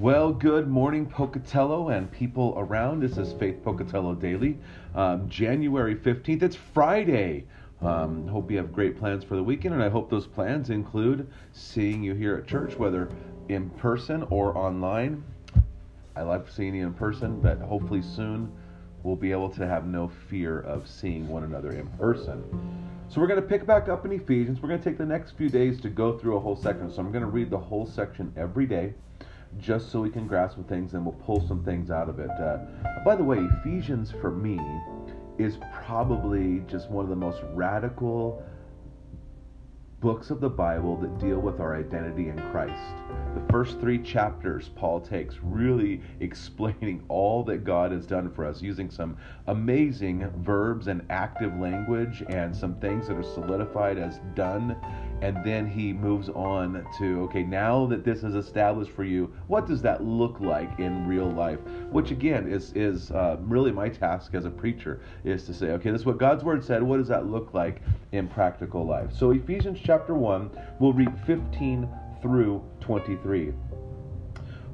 Well, good morning, Pocatello and people around. This is Faith Pocatello Daily, um, January 15th. It's Friday. Um, hope you have great plans for the weekend, and I hope those plans include seeing you here at church, whether in person or online. I like seeing you in person, but hopefully soon we'll be able to have no fear of seeing one another in person. So we're going to pick back up in Ephesians. We're going to take the next few days to go through a whole section. So I'm going to read the whole section every day just so we can grasp some things and we'll pull some things out of it. Uh, by the way, Ephesians for me is probably just one of the most radical books of the Bible that deal with our identity in Christ. The first three chapters Paul takes really explaining all that God has done for us using some amazing verbs and active language and some things that are solidified as done and then he moves on to okay now that this is established for you what does that look like in real life? Which again is is uh, really my task as a preacher is to say okay this is what god's word said. What does that look like in practical life? So ephesians chapter 1 we'll read 15 through 23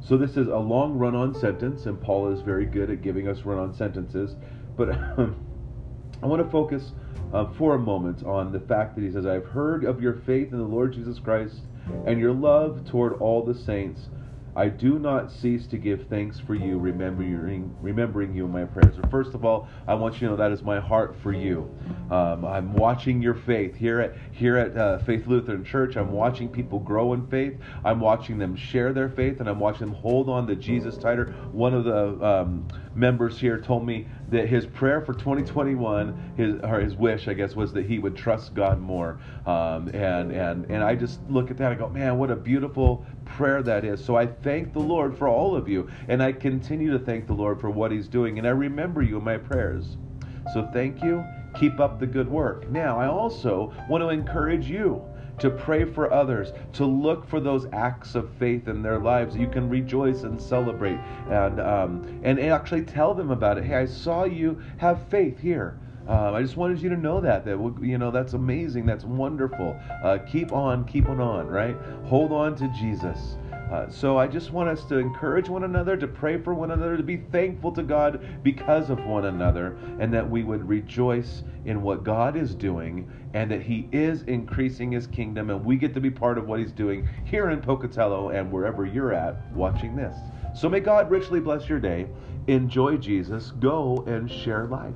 So this is a long run on sentence, and Paul is very good at giving us run on sentences. But I want to focus uh, for a moment on the fact that he says, I've heard of your faith in the Lord Jesus Christ and your love toward all the saints. I do not cease to give thanks for you, remembering remembering you in my prayers. So first of all, I want you to know that is my heart for you. Um, I'm watching your faith here at here at uh, Faith Lutheran Church. I'm watching people grow in faith. I'm watching them share their faith, and I'm watching them hold on to Jesus tighter. One of the um, members here told me that his prayer for 2021, his or his wish, I guess, was that he would trust God more. Um, and and and I just look at that. I go, man, what a beautiful prayer that is. So I thank the Lord for all of you, and I continue to thank the Lord for what He's doing, and I remember you in my prayers. So thank you. Keep up the good work. Now, I also want to encourage you to pray for others, to look for those acts of faith in their lives. You can rejoice and celebrate, and um, and actually tell them about it. Hey, I saw you have faith here. Um, I just wanted you to know that that you know that's amazing. That's wonderful. Uh, keep on, keep on. Right? Hold on to Jesus. Uh, so I just want us to encourage one another, to pray for one another, to be thankful to God because of one another, and that we would rejoice in what God is doing, and that He is increasing His kingdom, and we get to be part of what He's doing here in Pocatello and wherever you're at watching this. So may God richly bless your day. Enjoy Jesus. Go and share life.